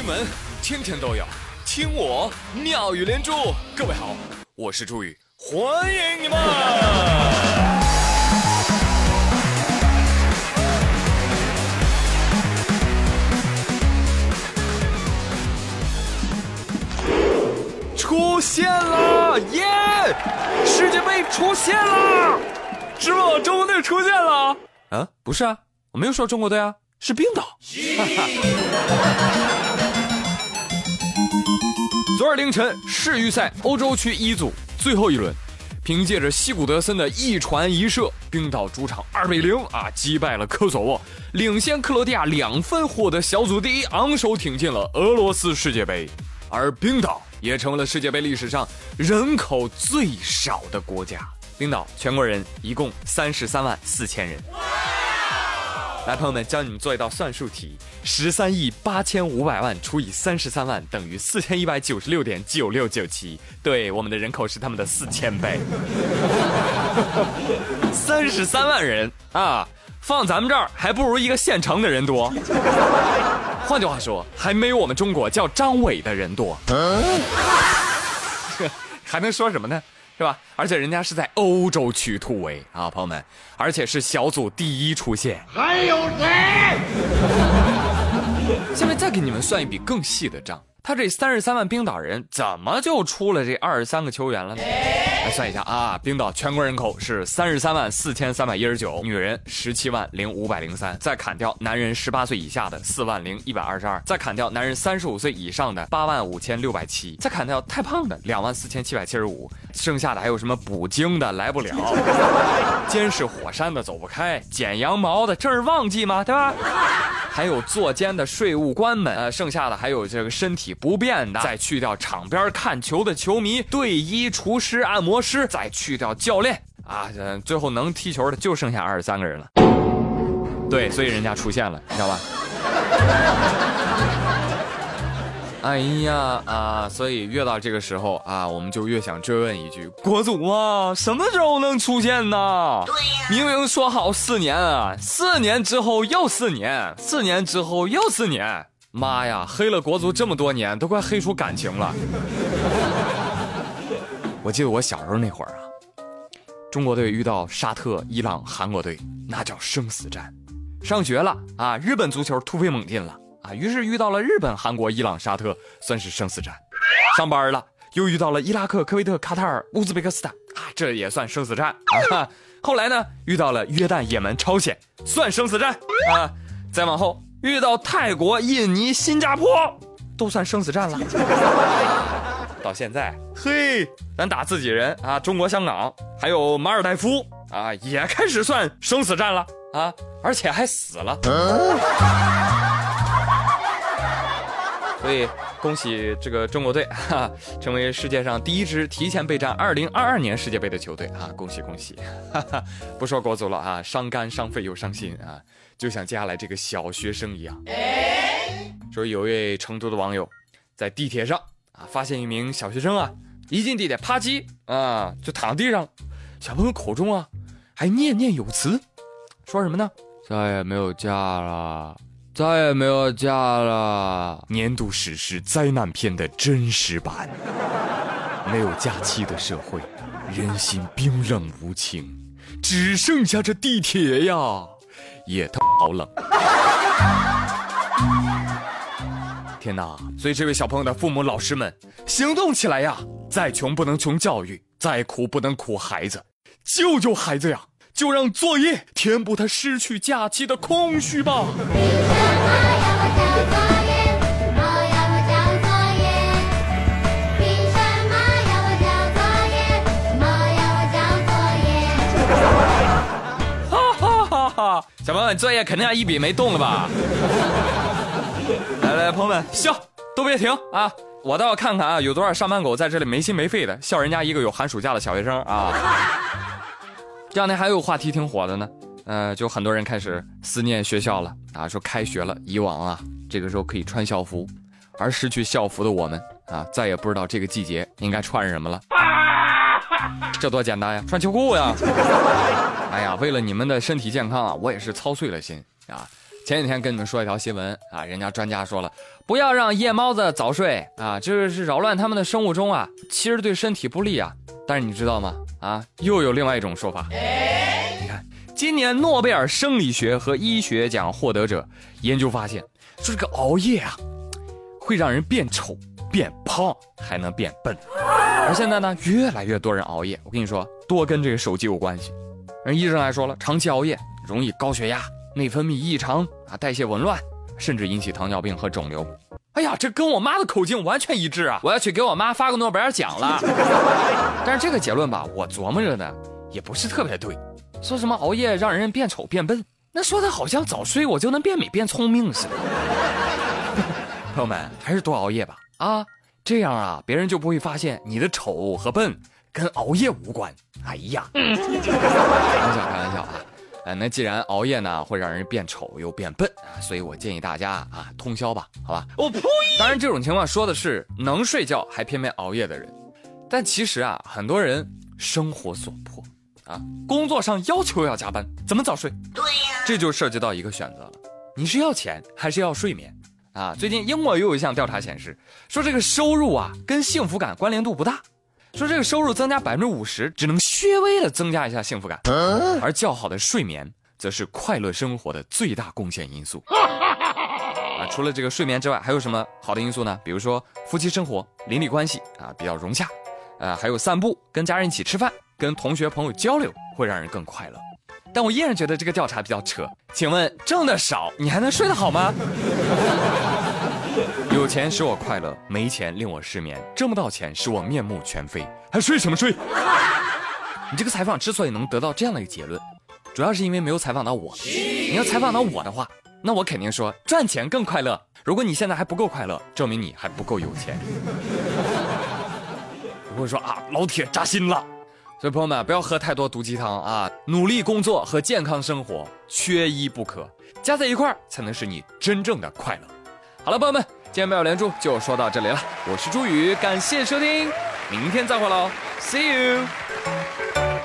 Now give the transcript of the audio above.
新闻天天都有，听我妙语连珠。各位好，我是朱宇，欢迎你们！出现了，耶！世界杯出现了，是吗？中国队出现了？啊，不是啊，我没有说中国队啊，是冰岛。昨儿凌晨世预赛欧洲区一组最后一轮，凭借着西古德森的一传一射，冰岛主场二比零啊击败了科索沃，领先克罗地亚两分获得小组第一，昂首挺进了俄罗斯世界杯。而冰岛也成为了世界杯历史上人口最少的国家。冰岛全国人一共三十三万四千人。来，朋友们，教你们做一道算术题：十三亿八千五百万除以三十三万等于四千一百九十六点九六九七。对，我们的人口是他们的四千倍。三十三万人啊，放咱们这儿还不如一个县城的人多。换句话说，还没有我们中国叫张伟的人多。嗯 还能说什么呢？是吧？而且人家是在欧洲区突围啊，朋友们，而且是小组第一出线。还有谁？下面再给你们算一笔更细的账。他这三十三万冰岛人怎么就出了这二十三个球员了呢？来算一下啊，冰岛全国人口是三十三万四千三百一十九，女人十七万零五百零三，再砍掉男人十八岁以下的四万零一百二十二，再砍掉男人三十五岁以上的八万五千六百七，再砍掉太胖的两万四千七百七十五，剩下的还有什么捕鲸的来不了，监视火山的走不开，剪羊毛的这是旺季吗？对吧？还有坐监的税务官们，呃，剩下的还有这个身体不便的，再去掉场边看球的球迷、队医、厨师、按摩师，再去掉教练啊，最后能踢球的就剩下二十三个人了。对，所以人家出现了，你知道吧？哎呀啊！所以越到这个时候啊，我们就越想追问一句：国足啊，什么时候能出现呢？对呀，明明说好四年啊，四年之后又四年，四年之后又四年。妈呀，黑了国足这么多年，都快黑出感情了。我记得我小时候那会儿啊，中国队遇到沙特、伊朗、韩国队，那叫生死战。上学了啊，日本足球突飞猛进了。啊，于是遇到了日本、韩国、伊朗、沙特，算是生死战。上班了，又遇到了伊拉克、科威特、卡塔尔、乌兹别克斯坦，啊，这也算生死战啊。后来呢，遇到了约旦、也门、朝鲜，算生死战啊。再往后遇到泰国、印尼、新加坡，都算生死战了。到现在，嘿，咱打自己人啊，中国香港还有马尔代夫啊，也开始算生死战了啊，而且还死了。所以，恭喜这个中国队 哈，成为世界上第一支提前备战2022年世界杯的球队啊！恭喜恭喜！哈哈，不说国足了啊，伤肝伤肺又伤心啊，就像接下来这个小学生一样。说有一位成都的网友在地铁上啊，发现一名小学生啊，一进地铁啪叽啊就躺地上了，小朋友口中啊还念念有词，说什么呢？再也没有家了。再也没有假了。年度史诗灾难片的真实版。没有假期的社会，人心冰冷无情，只剩下这地铁呀，也他好冷。天哪！所以这位小朋友的父母、老师们，行动起来呀！再穷不能穷教育，再苦不能苦孩子，救救孩子呀！就让作业填补他失去假期的空虚吧。哈哈哈哈！小朋友，你作业肯定要一笔没动了吧？来来，朋友们笑，都别停啊！我倒要看看啊，有多少上班狗在这里没心没肺的笑人家一个有寒暑假的小学生啊！这两天还有话题挺火的呢，呃，就很多人开始思念学校了啊，说开学了，以往啊，这个时候可以穿校服，而失去校服的我们啊，再也不知道这个季节应该穿什么了。这多简单呀，穿秋裤呀！哎呀，为了你们的身体健康啊，我也是操碎了心啊。前几天跟你们说一条新闻啊，人家专家说了，不要让夜猫子早睡啊，这是扰乱他们的生物钟啊，其实对身体不利啊。但是你知道吗？啊，又有另外一种说法。你看，今年诺贝尔生理学和医学奖获得者研究发现，说这个熬夜啊，会让人变丑、变胖，还能变笨。而现在呢，越来越多人熬夜。我跟你说，多跟这个手机有关系。人医生还说了，长期熬夜容易高血压、内分泌异常啊、代谢紊乱，甚至引起糖尿病和肿瘤。哎呀，这跟我妈的口径完全一致啊！我要去给我妈发个诺贝尔奖了。但是这个结论吧，我琢磨着呢，也不是特别对。说什么熬夜让人变丑变笨，那说的好像早睡我就能变美变聪明似的。朋友们，还是多熬夜吧啊！这样啊，别人就不会发现你的丑和笨跟熬夜无关。哎呀，开玩笑，开玩笑啊！呃，那既然熬夜呢会让人变丑又变笨啊，所以我建议大家啊通宵吧，好吧？我呸！当然，这种情况说的是能睡觉还偏偏熬夜的人，但其实啊，很多人生活所迫啊，工作上要求要加班，怎么早睡？对呀，这就涉及到一个选择了，你是要钱还是要睡眠？啊，最近英国又有一项调查显示，说这个收入啊跟幸福感关联度不大，说这个收入增加百分之五十，只能略微的增加一下幸福感，而较好的睡眠则是快乐生活的最大贡献因素。啊，除了这个睡眠之外，还有什么好的因素呢？比如说夫妻生活、邻里关系啊比较融洽，啊，还有散步、跟家人一起吃饭、跟同学朋友交流，会让人更快乐。但我依然觉得这个调查比较扯。请问挣的少，你还能睡得好吗？有钱使我快乐，没钱令我失眠。挣不到钱使我面目全非，还睡什么睡？你这个采访之所以能得到这样的一个结论，主要是因为没有采访到我。你要采访到我的话，那我肯定说赚钱更快乐。如果你现在还不够快乐，证明你还不够有钱。我会说啊，老铁扎心了。所以朋友们不要喝太多毒鸡汤啊！努力工作和健康生活缺一不可，加在一块儿才能使你真正的快乐。好了，朋友们，今天妙连珠就说到这里了。我是朱宇，感谢收听，明天再会喽，See you。